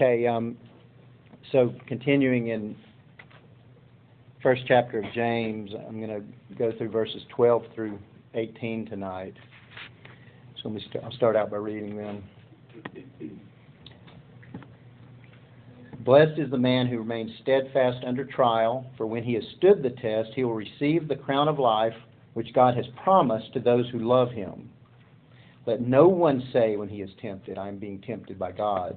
Okay, um, so continuing in first chapter of James, I'm going to go through verses 12 through 18 tonight. So let me st- I'll start out by reading them. Blessed is the man who remains steadfast under trial, for when he has stood the test, he will receive the crown of life which God has promised to those who love him. Let no one say when he is tempted, I am being tempted by God.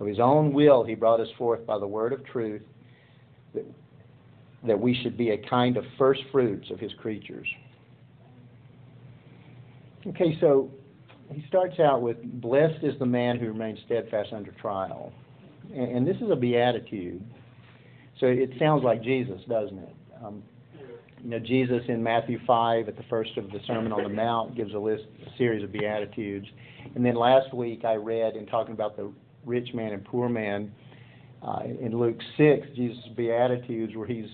Of his own will he brought us forth by the word of truth, that, that we should be a kind of first fruits of his creatures. Okay, so he starts out with, Blessed is the man who remains steadfast under trial. And, and this is a beatitude. So it sounds like Jesus, doesn't it? Um, you know, Jesus in Matthew 5 at the first of the Sermon on the Mount gives a list, a series of beatitudes. And then last week I read in talking about the rich man and poor man uh, in Luke 6, Jesus' beatitudes where he's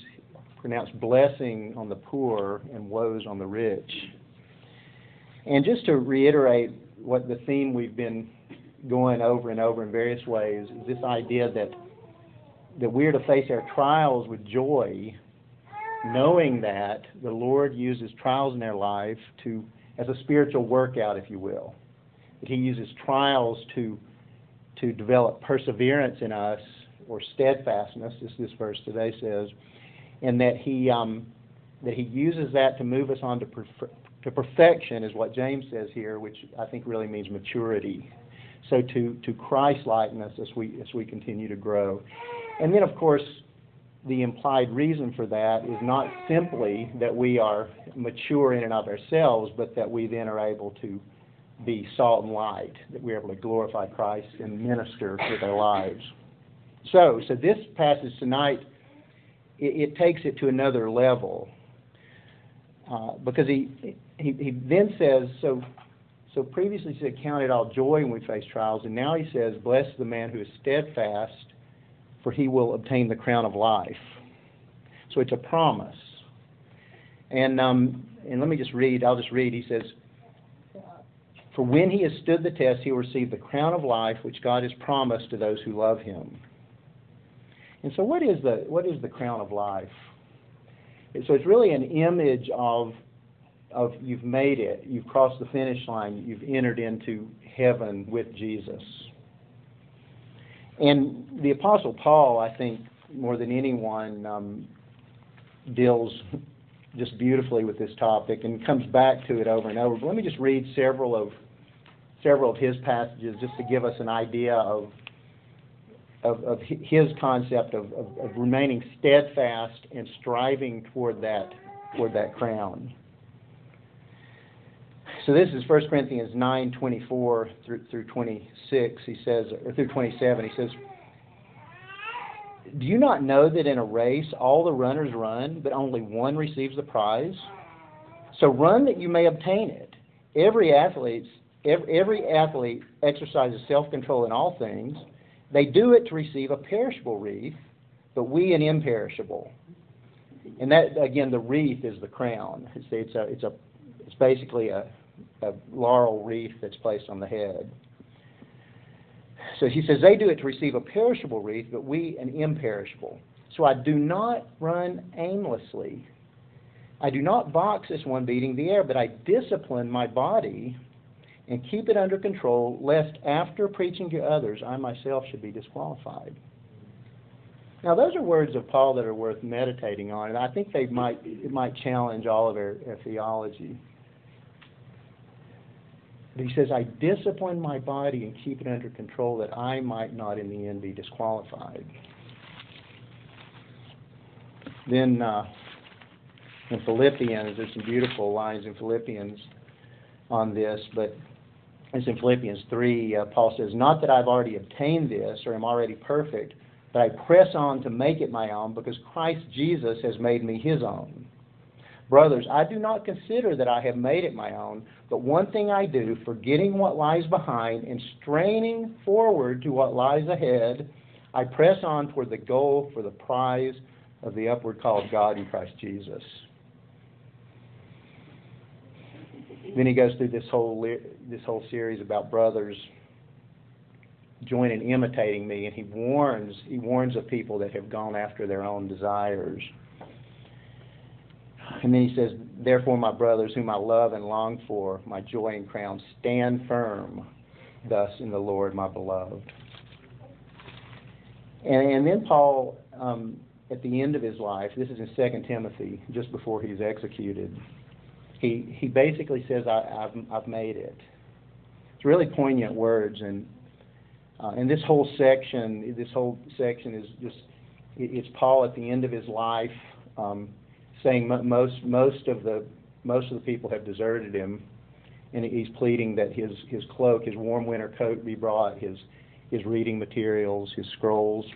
pronounced blessing on the poor and woes on the rich. And just to reiterate what the theme we've been going over and over in various ways is this idea that that we're to face our trials with joy, knowing that the Lord uses trials in our life to as a spiritual workout, if you will. That He uses trials to to develop perseverance in us or steadfastness, as this verse today says, and that He um, that He uses that to move us on to, perf- to perfection, is what James says here, which I think really means maturity. So to to Christ likeness as we as we continue to grow. And then, of course, the implied reason for that is not simply that we are mature in and of ourselves, but that we then are able to be salt and light, that we're able to glorify Christ and minister with our lives. So, so this passage tonight, it, it takes it to another level uh, because he, he he then says so. So previously he said, "Count it all joy when we face trials," and now he says, "Bless the man who is steadfast." for he will obtain the crown of life. So it's a promise. And um, and let me just read. I'll just read. He says, "For when he has stood the test, he will receive the crown of life which God has promised to those who love Him." And so, what is the what is the crown of life? So it's really an image of of you've made it, you've crossed the finish line, you've entered into heaven with Jesus. And the Apostle Paul, I think, more than anyone, um, deals just beautifully with this topic and comes back to it over and over. But let me just read several of several of his passages just to give us an idea of of, of his concept of, of, of remaining steadfast and striving toward that toward that crown. So this is 1 Corinthians 9, 24 through, through 26. He says, or through 27. He says, Do you not know that in a race all the runners run, but only one receives the prize? So run that you may obtain it. Every athlete, every, every athlete exercises self-control in all things. They do it to receive a perishable wreath, but we an imperishable. And that again, the wreath is the crown. It's, it's a, it's a, it's basically a a laurel wreath that's placed on the head. So he says, They do it to receive a perishable wreath, but we an imperishable. So I do not run aimlessly. I do not box as one beating the air, but I discipline my body and keep it under control, lest after preaching to others, I myself should be disqualified. Now, those are words of Paul that are worth meditating on, and I think they might it might challenge all of our, our theology. He says, I discipline my body and keep it under control that I might not in the end be disqualified. Then uh, in Philippians, there's some beautiful lines in Philippians on this, but it's in Philippians 3. Uh, Paul says, Not that I've already obtained this or am already perfect, but I press on to make it my own because Christ Jesus has made me his own. Brothers, I do not consider that I have made it my own, but one thing I do, forgetting what lies behind and straining forward to what lies ahead, I press on toward the goal for the prize of the upward call of God in Christ Jesus. Then he goes through this whole this whole series about brothers joining imitating me, and he warns he warns of people that have gone after their own desires. And then he says, Therefore, my brothers, whom I love and long for, my joy and crown, stand firm thus in the Lord, my beloved. And, and then Paul, um, at the end of his life, this is in 2 Timothy, just before he's executed, he, he basically says, I, have I've made it. It's really poignant words, and uh, and this whole section, this whole section is just it's Paul at the end of his life, um, saying most most of the most of the people have deserted him, and he's pleading that his his cloak, his warm winter coat, be brought, his his reading materials, his scrolls.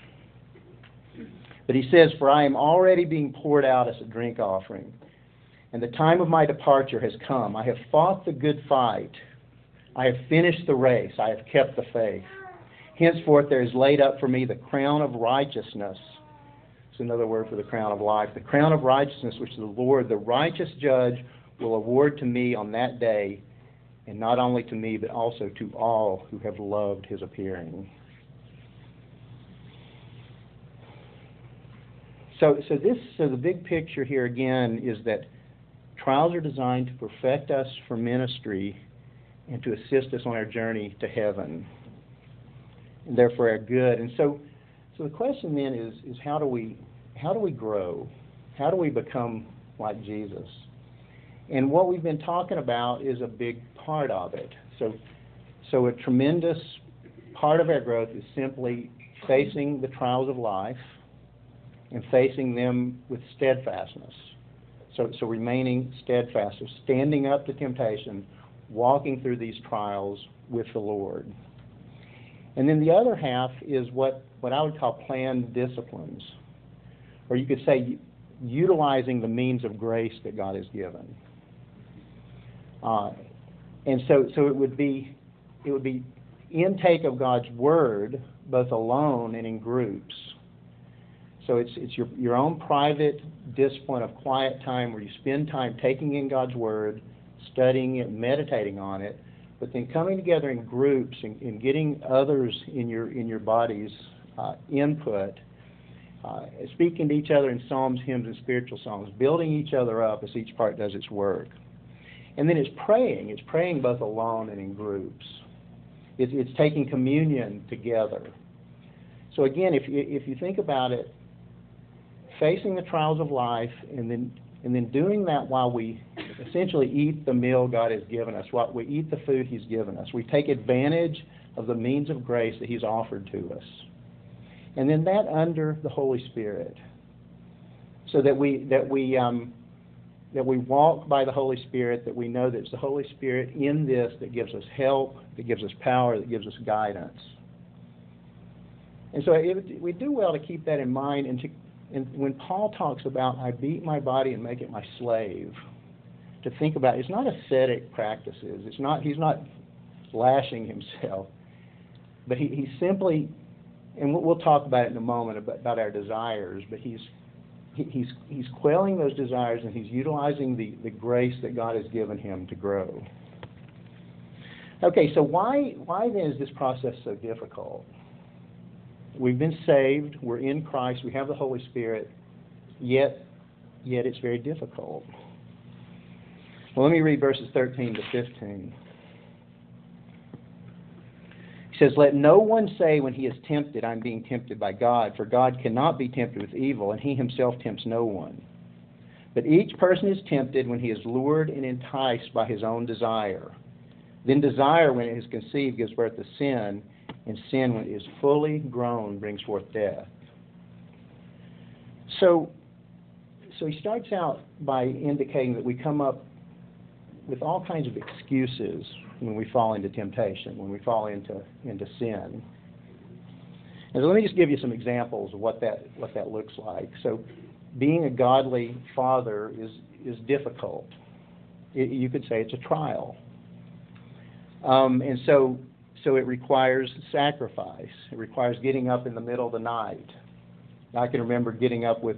But he says, "For I am already being poured out as a drink offering." and the time of my departure has come. I have fought the good fight. I have finished the race. I have kept the faith. Henceforth, there is laid up for me the crown of righteousness. It's another word for the crown of life. The crown of righteousness, which the Lord, the righteous judge, will award to me on that day, and not only to me, but also to all who have loved his appearing. So, so this, so the big picture here again is that Trials are designed to perfect us for ministry and to assist us on our journey to heaven, and therefore our good. And so, so the question then is, is how do we how do we grow? How do we become like Jesus? And what we've been talking about is a big part of it. So, so a tremendous part of our growth is simply facing the trials of life and facing them with steadfastness. So, so remaining steadfast, so standing up to temptation, walking through these trials with the Lord. And then the other half is what, what I would call planned disciplines, or you could say utilizing the means of grace that God has given. Uh, and so, so it would be it would be intake of God's word both alone and in groups so it's it's your your own private discipline of quiet time where you spend time taking in God's Word, studying it, meditating on it, but then coming together in groups and, and getting others in your in your uh, input, uh, speaking to each other in psalms, hymns, and spiritual songs, building each other up as each part does its work. And then it's praying. It's praying both alone and in groups. It's, it's taking communion together. So again, if you, if you think about it, facing the trials of life and then and then doing that while we essentially eat the meal God has given us, while we eat the food He's given us. We take advantage of the means of grace that He's offered to us. And then that under the Holy Spirit. So that we that we um, that we walk by the Holy Spirit, that we know that it's the Holy Spirit in this that gives us help, that gives us power, that gives us guidance. And so it, we do well to keep that in mind and to and when Paul talks about I beat my body and make it my slave, to think about it's not ascetic practices. It's not he's not lashing himself, but he, he's simply, and we'll, talk about it in a moment about, about our desires. But he's he, he's he's quelling those desires and he's utilizing the, the grace that God has given him to grow. Okay, so why why then is this process so difficult? We've been saved, we're in Christ, we have the Holy Spirit, yet yet it's very difficult. Well, let me read verses 13 to 15. He says, Let no one say when he is tempted, I'm being tempted by God, for God cannot be tempted with evil, and he himself tempts no one. But each person is tempted when he is lured and enticed by his own desire. Then desire, when it is conceived, gives birth to sin, and sin, when it is fully grown, brings forth death. So, so he starts out by indicating that we come up with all kinds of excuses when we fall into temptation, when we fall into, into sin. And so let me just give you some examples of what that what that looks like. So, being a godly father is is difficult. It, you could say it's a trial. Um, and so so it requires sacrifice. It requires getting up in the middle of the night. I can remember getting up with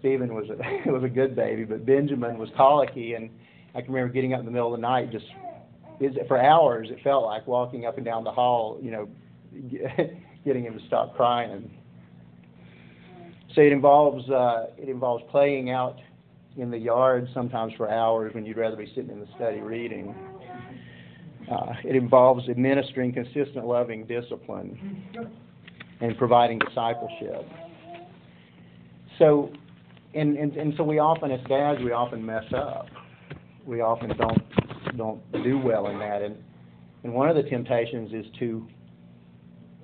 Stephen was a was a good baby, but Benjamin was colicky, and I can remember getting up in the middle of the night just for hours. It felt like walking up and down the hall, you know, getting him to stop crying. So it involves uh, it involves playing out in the yard sometimes for hours when you'd rather be sitting in the study reading. Uh, it involves administering consistent loving discipline and providing discipleship. So, and, and, and so we often, as dads, we often mess up. We often don't don't do well in that, and and one of the temptations is to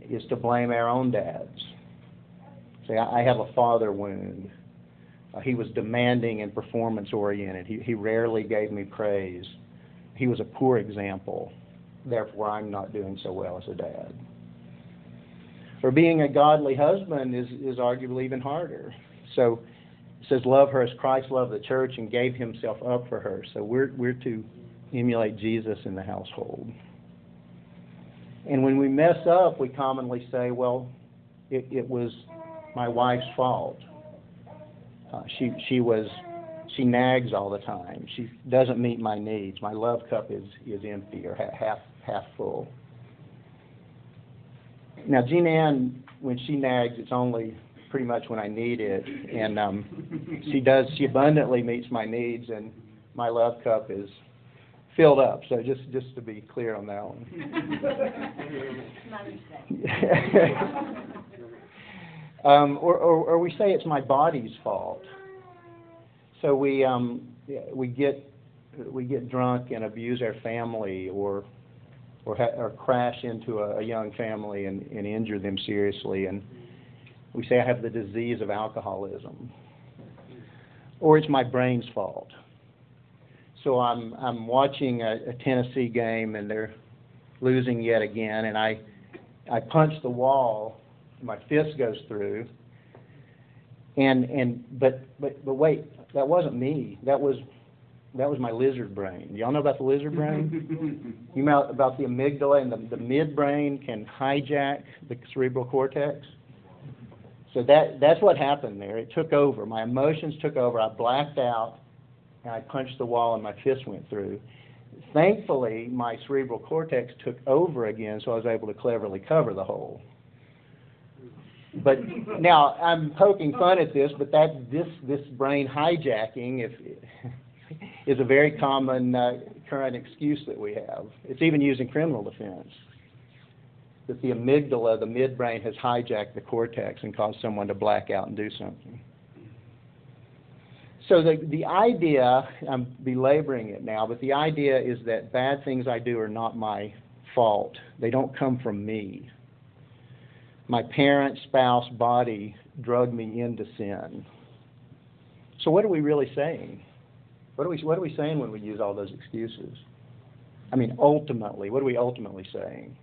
is to blame our own dads. Say, I, I have a father wound. Uh, he was demanding and performance oriented. He he rarely gave me praise he was a poor example. Therefore, I'm not doing so well as a dad. Or being a godly husband is, is arguably even harder. So it says, Love her as Christ loved the church and gave himself up for her. So we're, we're to emulate Jesus in the household. And when we mess up, we commonly say, Well, it, it was my wife's fault. Uh, she, she was she nags all the time. She doesn't meet my needs. My love cup is is empty or half half full. Now, Jean Ann, when she nags, it's only pretty much when I need it, and um, she does. She abundantly meets my needs, and my love cup is filled up. So just just to be clear on that one. um, or, or, or we say it's my body's fault. So we um, we get we get drunk and abuse our family, or or, ha- or crash into a, a young family and, and injure them seriously, and we say I have the disease of alcoholism, or it's my brain's fault. So I'm I'm watching a, a Tennessee game and they're losing yet again, and I I punch the wall, my fist goes through, and and but but but wait, that wasn't me. That was that was my lizard brain. Y'all know about the lizard brain? you know about the amygdala and the, the midbrain can hijack the cerebral cortex? So that that's what happened there. It took over. My emotions took over. I blacked out and I punched the wall and my fist went through. Thankfully, my cerebral cortex took over again, so I was able to cleverly cover the hole. But now I'm poking fun at this, but that this this brain hijacking if, is a very common uh, current excuse that we have. It's even used in criminal defense. That the amygdala, the midbrain, has hijacked the cortex and caused someone to black out and do something. So the the idea, I'm belaboring it now, but the idea is that bad things I do are not my fault. They don't come from me my parent, spouse, body drug me into sin. So what are we really saying? What are we what are we saying when we use all those excuses? I mean, ultimately, what are we ultimately saying?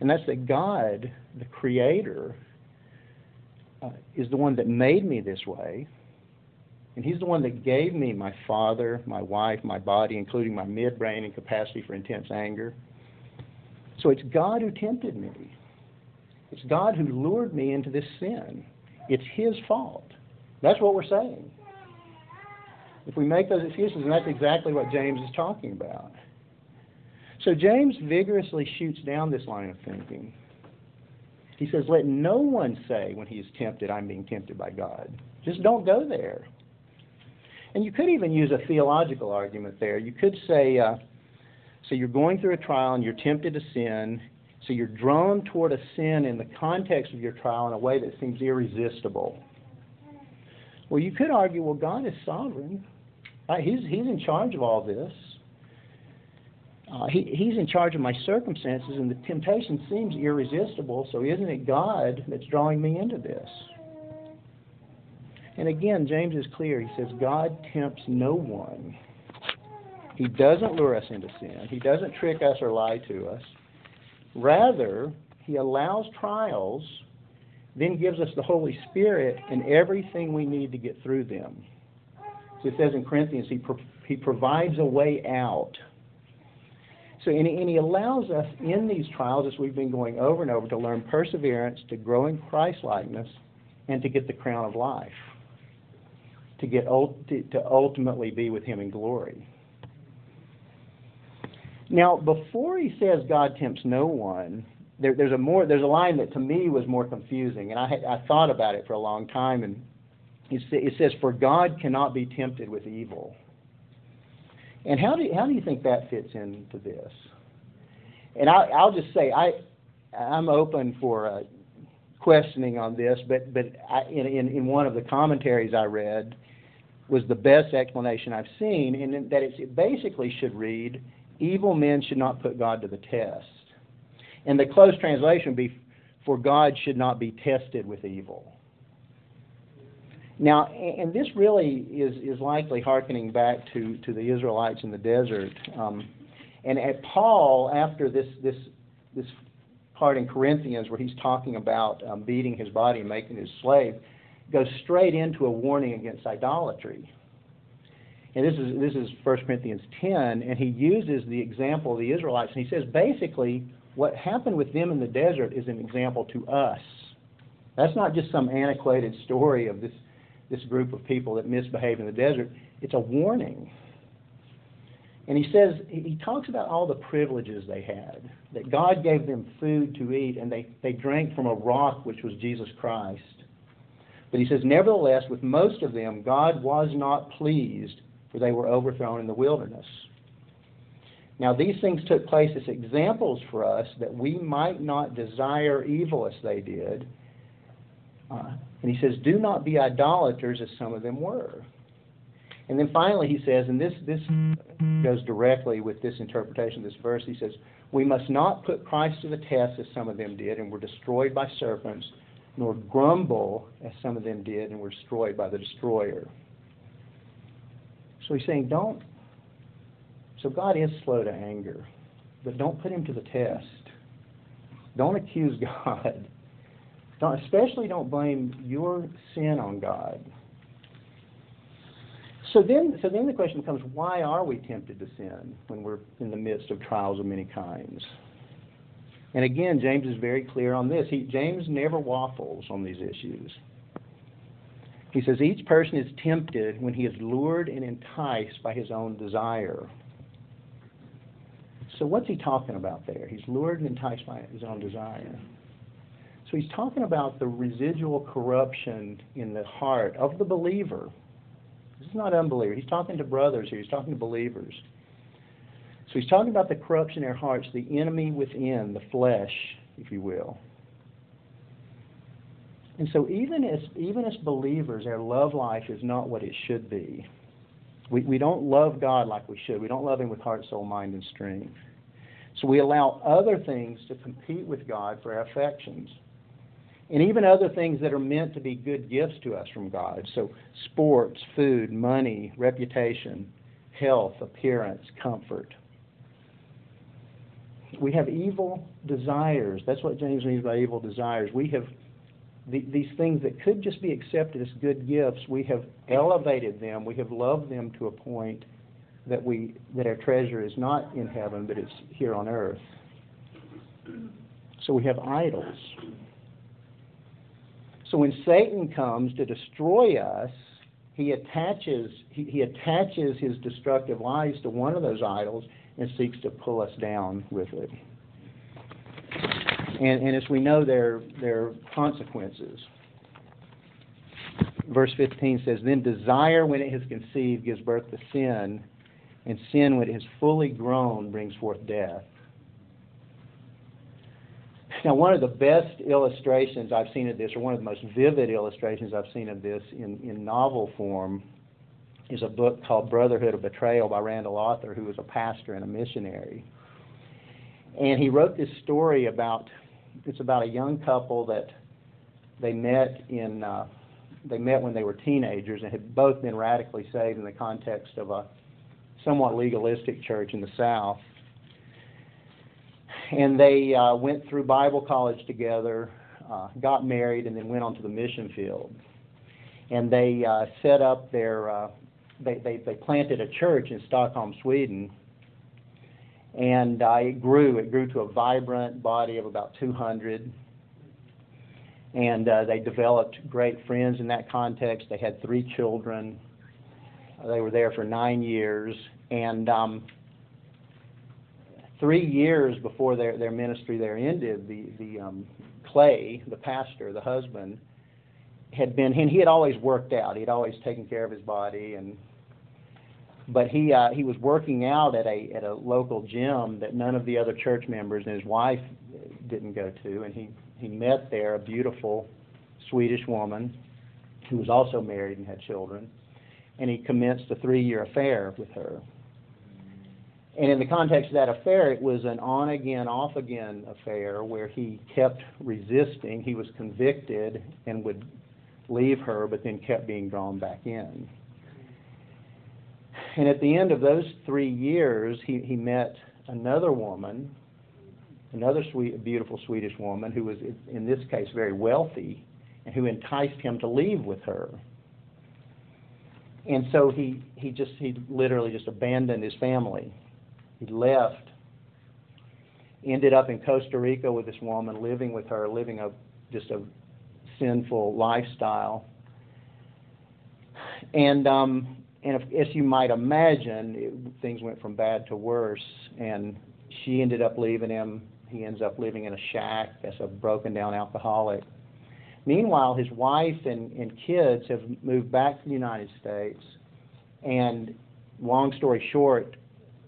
And that's that God, the Creator, uh, is the one that made me this way. And He's the one that gave me my father, my wife, my body, including my midbrain and capacity for intense anger. So it's God who tempted me. It's God who lured me into this sin. It's His fault. That's what we're saying. If we make those excuses, and that's exactly what James is talking about. So James vigorously shoots down this line of thinking. He says, Let no one say when he is tempted, I'm being tempted by God. Just don't go there. And you could even use a theological argument there. You could say, uh, so you're going through a trial and you're tempted to sin, so you're drawn toward a sin in the context of your trial in a way that seems irresistible. Well, you could argue, well, God is sovereign. Uh, he's, he's in charge of all this. Uh, he, he's in charge of my circumstances, and the temptation seems irresistible, so isn't it God that's drawing me into this? And again, James is clear. He says, God tempts no one. He doesn't lure us into sin, He doesn't trick us or lie to us. Rather, He allows trials, then gives us the Holy Spirit and everything we need to get through them. So it says in Corinthians, He, pro- he provides a way out. So, and and he allows us in these trials, as we've been going over and over, to learn perseverance, to grow in Christ likeness, and to get the crown of life, to get to, ultimately be with Him in glory. Now, before he says God tempts no one, there, there's a more there's a line that to me was more confusing, and I I thought about it for a long time, and it, it says, "For God cannot be tempted with evil." And how do you, how do you think that fits into this? And I, I'll just say I I'm open for uh, questioning on this, but but I, in, in in one of the commentaries I read was the best explanation I've seen, and that it basically should read evil men should not put God to the test. And the close translation would be, for God should not be tested with evil. Now, and this really is, is likely hearkening back to, to the Israelites in the desert. Um, and at Paul, after this, this, this part in Corinthians where he's talking about um, beating his body and making his slave, goes straight into a warning against idolatry and this is this is 1 Corinthians 10, and he uses the example of the Israelites, and he says basically what happened with them in the desert is an example to us. That's not just some antiquated story of this this group of people that misbehaved in the desert. It's a warning. And he says he talks about all the privileges they had. That God gave them food to eat, and they, they drank from a rock which was Jesus Christ. But he says, nevertheless, with most of them, God was not pleased for they were overthrown in the wilderness. Now, these things took place as examples for us that we might not desire evil as they did. Uh, and he says, Do not be idolaters as some of them were. And then finally, he says, and this, this goes directly with this interpretation of this verse, he says, We must not put Christ to the test as some of them did and were destroyed by serpents, nor grumble as some of them did and were destroyed by the destroyer. So he's saying, don't. So God is slow to anger, but don't put him to the test. Don't accuse God. Don't, especially don't blame your sin on God. So then, so then the question becomes, why are we tempted to sin when we're in the midst of trials of many kinds? And again, James is very clear on this. He, James never waffles on these issues. He says each person is tempted when he is lured and enticed by his own desire. So what's he talking about there? He's lured and enticed by his own desire. So he's talking about the residual corruption in the heart of the believer. This is not unbeliever. He's talking to brothers here. He's talking to believers. So he's talking about the corruption in their hearts, the enemy within, the flesh, if you will. And so even as even as believers, our love life is not what it should be. We we don't love God like we should. We don't love him with heart, soul, mind, and strength. So we allow other things to compete with God for our affections. And even other things that are meant to be good gifts to us from God. So sports, food, money, reputation, health, appearance, comfort. We have evil desires. That's what James means by evil desires. We have the, these things that could just be accepted as good gifts, we have elevated them, we have loved them to a point that we that our treasure is not in heaven, but it's here on earth. So we have idols. So when Satan comes to destroy us, he attaches he, he attaches his destructive lies to one of those idols and seeks to pull us down with it. And, and as we know, there, there are consequences. Verse 15 says, Then desire, when it has conceived, gives birth to sin, and sin, when it has fully grown, brings forth death. Now, one of the best illustrations I've seen of this, or one of the most vivid illustrations I've seen of this in, in novel form, is a book called Brotherhood of Betrayal by Randall Arthur, who was a pastor and a missionary. And he wrote this story about it's about a young couple that they met in uh, they met when they were teenagers and had both been radically saved in the context of a somewhat legalistic church in the South. and they uh, went through Bible college together, uh, got married, and then went on to the mission field. And they uh, set up their, uh, they, they, they planted a church in Stockholm, Sweden. And uh, it grew. It grew to a vibrant body of about 200. And uh, they developed great friends in that context. They had three children. They were there for nine years. And um, three years before their, their ministry there ended, the, the um, Clay, the pastor, the husband, had been, and he had always worked out. He'd always taken care of his body, and but he uh, he was working out at a at a local gym that none of the other church members and his wife didn't go to, and he he met there a beautiful Swedish woman who was also married and had children, and he commenced a three-year affair with her. And in the context of that affair, it was an on again, off again affair where he kept resisting. He was convicted and would leave her, but then kept being drawn back in. And at the end of those three years, he, he met another woman, another sweet, beautiful Swedish woman who was, in this case, very wealthy, and who enticed him to leave with her. And so he, he just, he literally just abandoned his family he left, ended up in Costa Rica with this woman, living with her, living a just a sinful lifestyle. And um, and if, as you might imagine, it, things went from bad to worse. And she ended up leaving him. He ends up living in a shack as a broken down alcoholic. Meanwhile, his wife and, and kids have moved back to the United States. And long story short,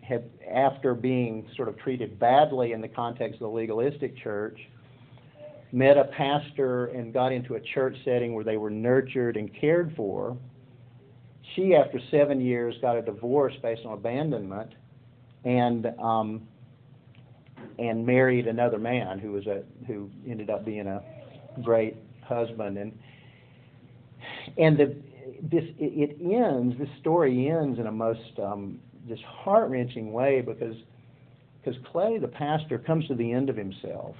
had, after being sort of treated badly in the context of the legalistic church, met a pastor and got into a church setting where they were nurtured and cared for. She, after seven years, got a divorce based on abandonment, and um, and married another man who was a who ended up being a great husband and and the this it, ends this story ends in a most um, this heart wrenching way because because Clay, the pastor, comes to the end of himself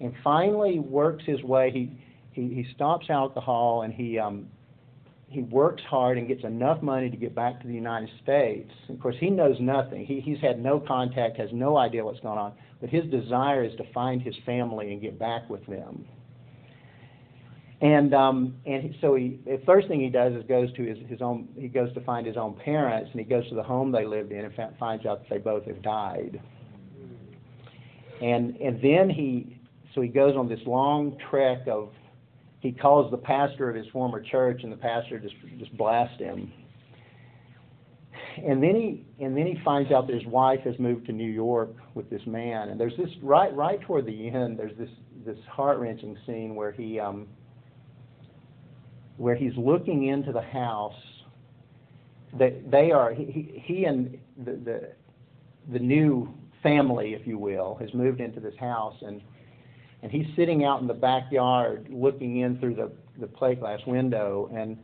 and finally works his way. He he, he stops alcohol and he um, he works hard and gets enough money to get back to the United States. Of course, he knows nothing. He, he's had no contact, has no idea what's going on. But his desire is to find his family and get back with them. And um, and so he the first thing he does is goes to his, his own he goes to find his own parents and he goes to the home they lived in and finds out that they both have died. And and then he so he goes on this long trek of he calls the pastor of his former church and the pastor just just blasts him. And then he and then he finds out that his wife has moved to New York with this man and there's this right right toward the end there's this this heart wrenching scene where he um where he's looking into the house that they are he, he and the, the the new family if you will has moved into this house and and he's sitting out in the backyard looking in through the the plate glass window and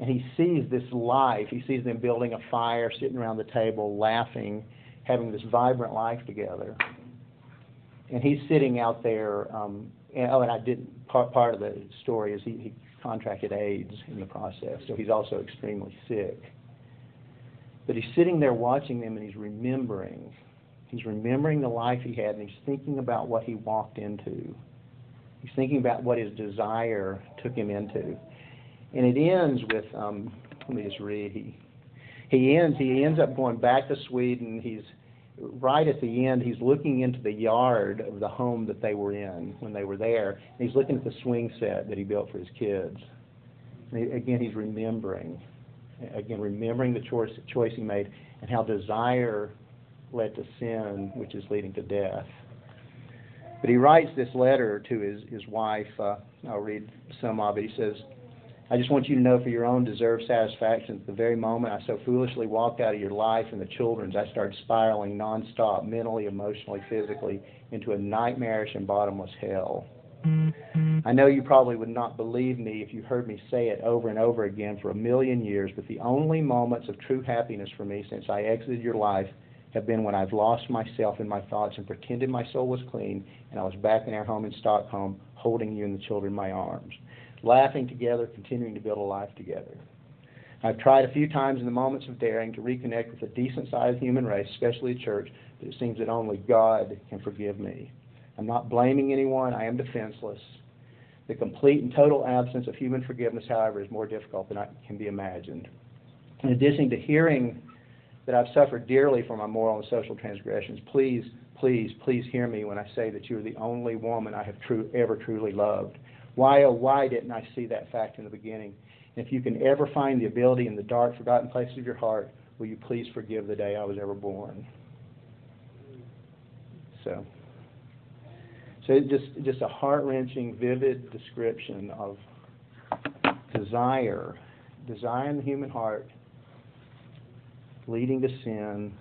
and he sees this life he sees them building a fire sitting around the table laughing having this vibrant life together and he's sitting out there um and, oh and i did part part of the story is he, he contracted AIDS in the process, so he's also extremely sick. But he's sitting there watching them and he's remembering. He's remembering the life he had and he's thinking about what he walked into. He's thinking about what his desire took him into. And it ends with, um, let me just read. He, he ends. He ends up going back to Sweden. He's right at the end, he's looking into the yard of the home that they were in when they were there. And he's looking at the swing set that he built for his kids. And he, again, he's remembering, again, remembering the choice, choice he made and how desire led to sin, which is leading to death. But he writes this letter to his, his wife. Uh, I'll read some of it. He says, I just want you to know for your own deserved satisfaction, at the very moment I so foolishly walked out of your life and the children's, I started spiraling nonstop, mentally, emotionally, physically, into a nightmarish and bottomless hell. I know you probably would not believe me if you heard me say it over and over again for a million years, but the only moments of true happiness for me since I exited your life have been when I've lost myself in my thoughts and pretended my soul was clean, and I was back in our home in Stockholm, holding you and the children in my arms, laughing together, continuing to build a life together. I've tried a few times in the moments of daring to reconnect with a decent sized human race, especially a church, but it seems that only God can forgive me. I'm not blaming anyone, I am defenseless. The complete and total absence of human forgiveness, however, is more difficult than I can be imagined. In addition to hearing that I've suffered dearly for my moral and social transgressions, please, please, please hear me when I say that you are the only woman I have true, ever truly loved. Why, oh, why didn't I see that fact in the beginning? And if you can ever find the ability in the dark, forgotten places of your heart, will you please forgive the day I was ever born? So, so just just a heart wrenching, vivid description of desire, desire in the human heart, leading to sin,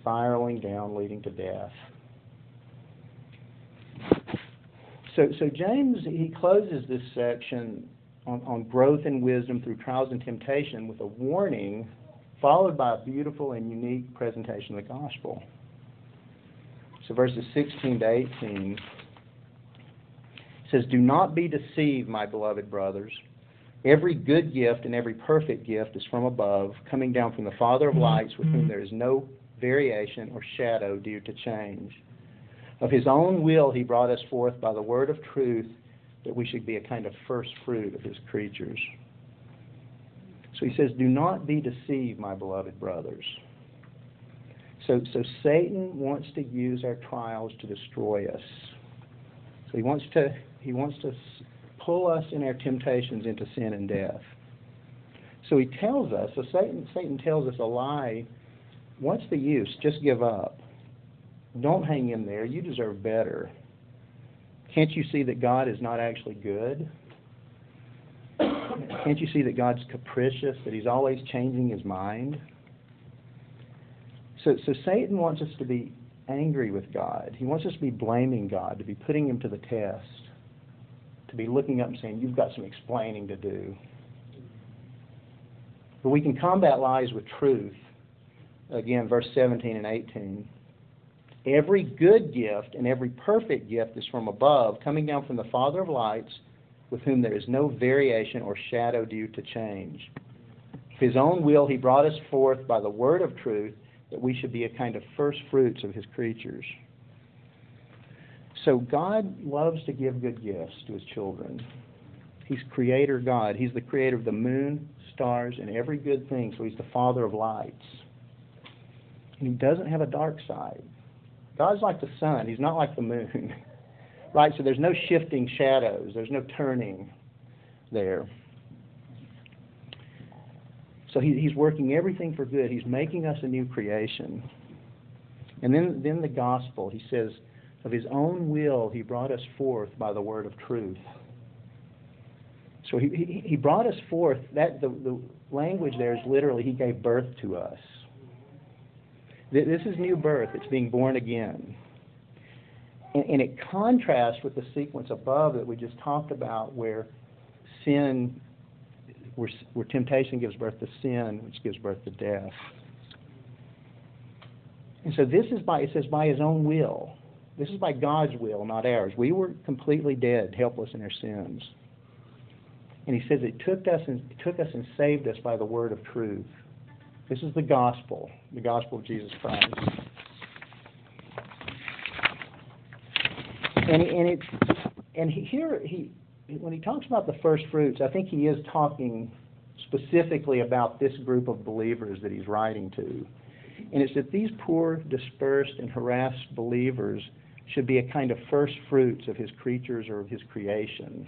spiraling down, leading to death. So, so James he closes this section on, on growth and wisdom through trials and temptation with a warning, followed by a beautiful and unique presentation of the gospel. So verses 16 to 18 says, Do not be deceived, my beloved brothers. Every good gift and every perfect gift is from above, coming down from the Father of lights, with whom mm-hmm. there is no variation or shadow due to change. Of his own will he brought us forth by the word of truth, that we should be a kind of first fruit of his creatures. So he says, Do not be deceived, my beloved brothers. So, so Satan wants to use our trials to destroy us. So he wants to he wants to pull us in our temptations into sin and death. So he tells us, so Satan Satan tells us a lie. What's the use? Just give up. Don't hang in there. You deserve better. Can't you see that God is not actually good? Can't you see that God's capricious, that He's always changing His mind? So, so Satan wants us to be angry with God. He wants us to be blaming God, to be putting Him to the test, to be looking up and saying, You've got some explaining to do. But we can combat lies with truth. Again, verse 17 and 18. Every good gift and every perfect gift is from above, coming down from the Father of lights, with whom there is no variation or shadow due to change. Of his own will, he brought us forth by the word of truth, that we should be a kind of first fruits of his creatures. So God loves to give good gifts to his children. He's creator God. He's the creator of the moon, stars, and every good thing. So he's the father of lights. And he doesn't have a dark side. God's like the sun. He's not like the moon. right? So there's no shifting shadows. There's no turning there. So he, he's working everything for good. He's making us a new creation. And then, then the gospel, he says, of his own will, he brought us forth by the word of truth. So he, he, he brought us forth. That the, the language there is literally he gave birth to us. This is new birth. It's being born again. And, and it contrasts with the sequence above that we just talked about, where sin where, where temptation gives birth to sin, which gives birth to death. And so this is by, it says, by his own will. This is by God's will, not ours. We were completely dead, helpless in our sins. And he says it took us and took us and saved us by the word of truth. This is the gospel, the gospel of Jesus Christ. And and and here he when he talks about the first fruits, I think he is talking specifically about this group of believers that he's writing to. And it's that these poor, dispersed, and harassed believers should be a kind of first fruits of his creatures or of his creation.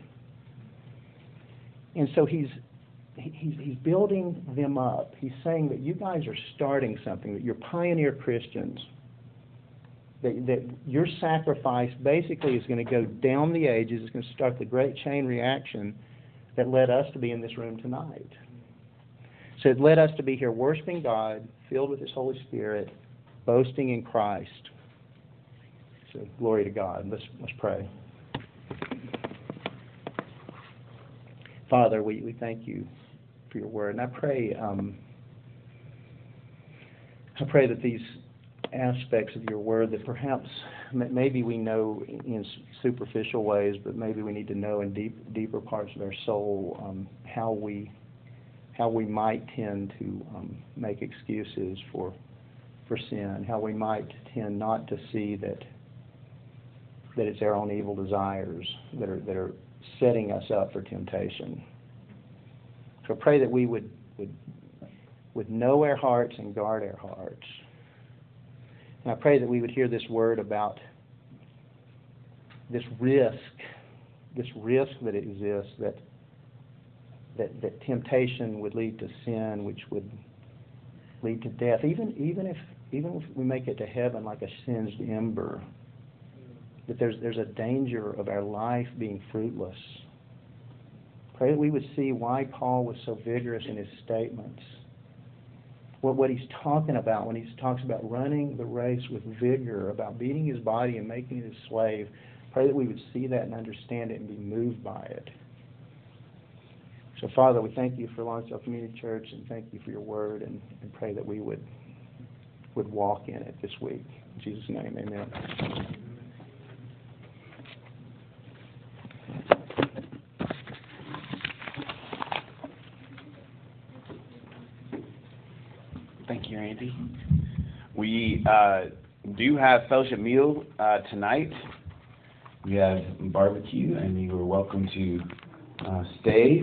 And so he's he's, he's building them up. He's saying that you guys are starting something, that you're pioneer Christians that, that your sacrifice basically is going to go down the ages. It's going to start the great chain reaction that led us to be in this room tonight. So it led us to be here worshiping God, filled with His Holy Spirit, boasting in Christ. So glory to God. Let's let's pray. Father, we, we thank you for your word, and I pray um, I pray that these aspects of your word that perhaps maybe we know in superficial ways, but maybe we need to know in deep, deeper parts of our soul um, how we how we might tend to um, make excuses for for sin, how we might tend not to see that that it's our own evil desires that are that are setting us up for temptation. So pray that we would would would know our hearts and guard our hearts. And I pray that we would hear this word about this risk, this risk that exists that that, that temptation would lead to sin, which would lead to death. Even even if even if we make it to heaven like a singed ember, that there's there's a danger of our life being fruitless. Pray that we would see why Paul was so vigorous in his statements. What what he's talking about when he talks about running the race with vigor, about beating his body and making it a slave. Pray that we would see that and understand it and be moved by it. So, Father, we thank you for Lawrenceville Community Church and thank you for your word and, and pray that we would would walk in it this week. In Jesus' name, amen. Thank you, Andy. We uh, do have fellowship meal uh, tonight. We have barbecue, and you are welcome to uh, stay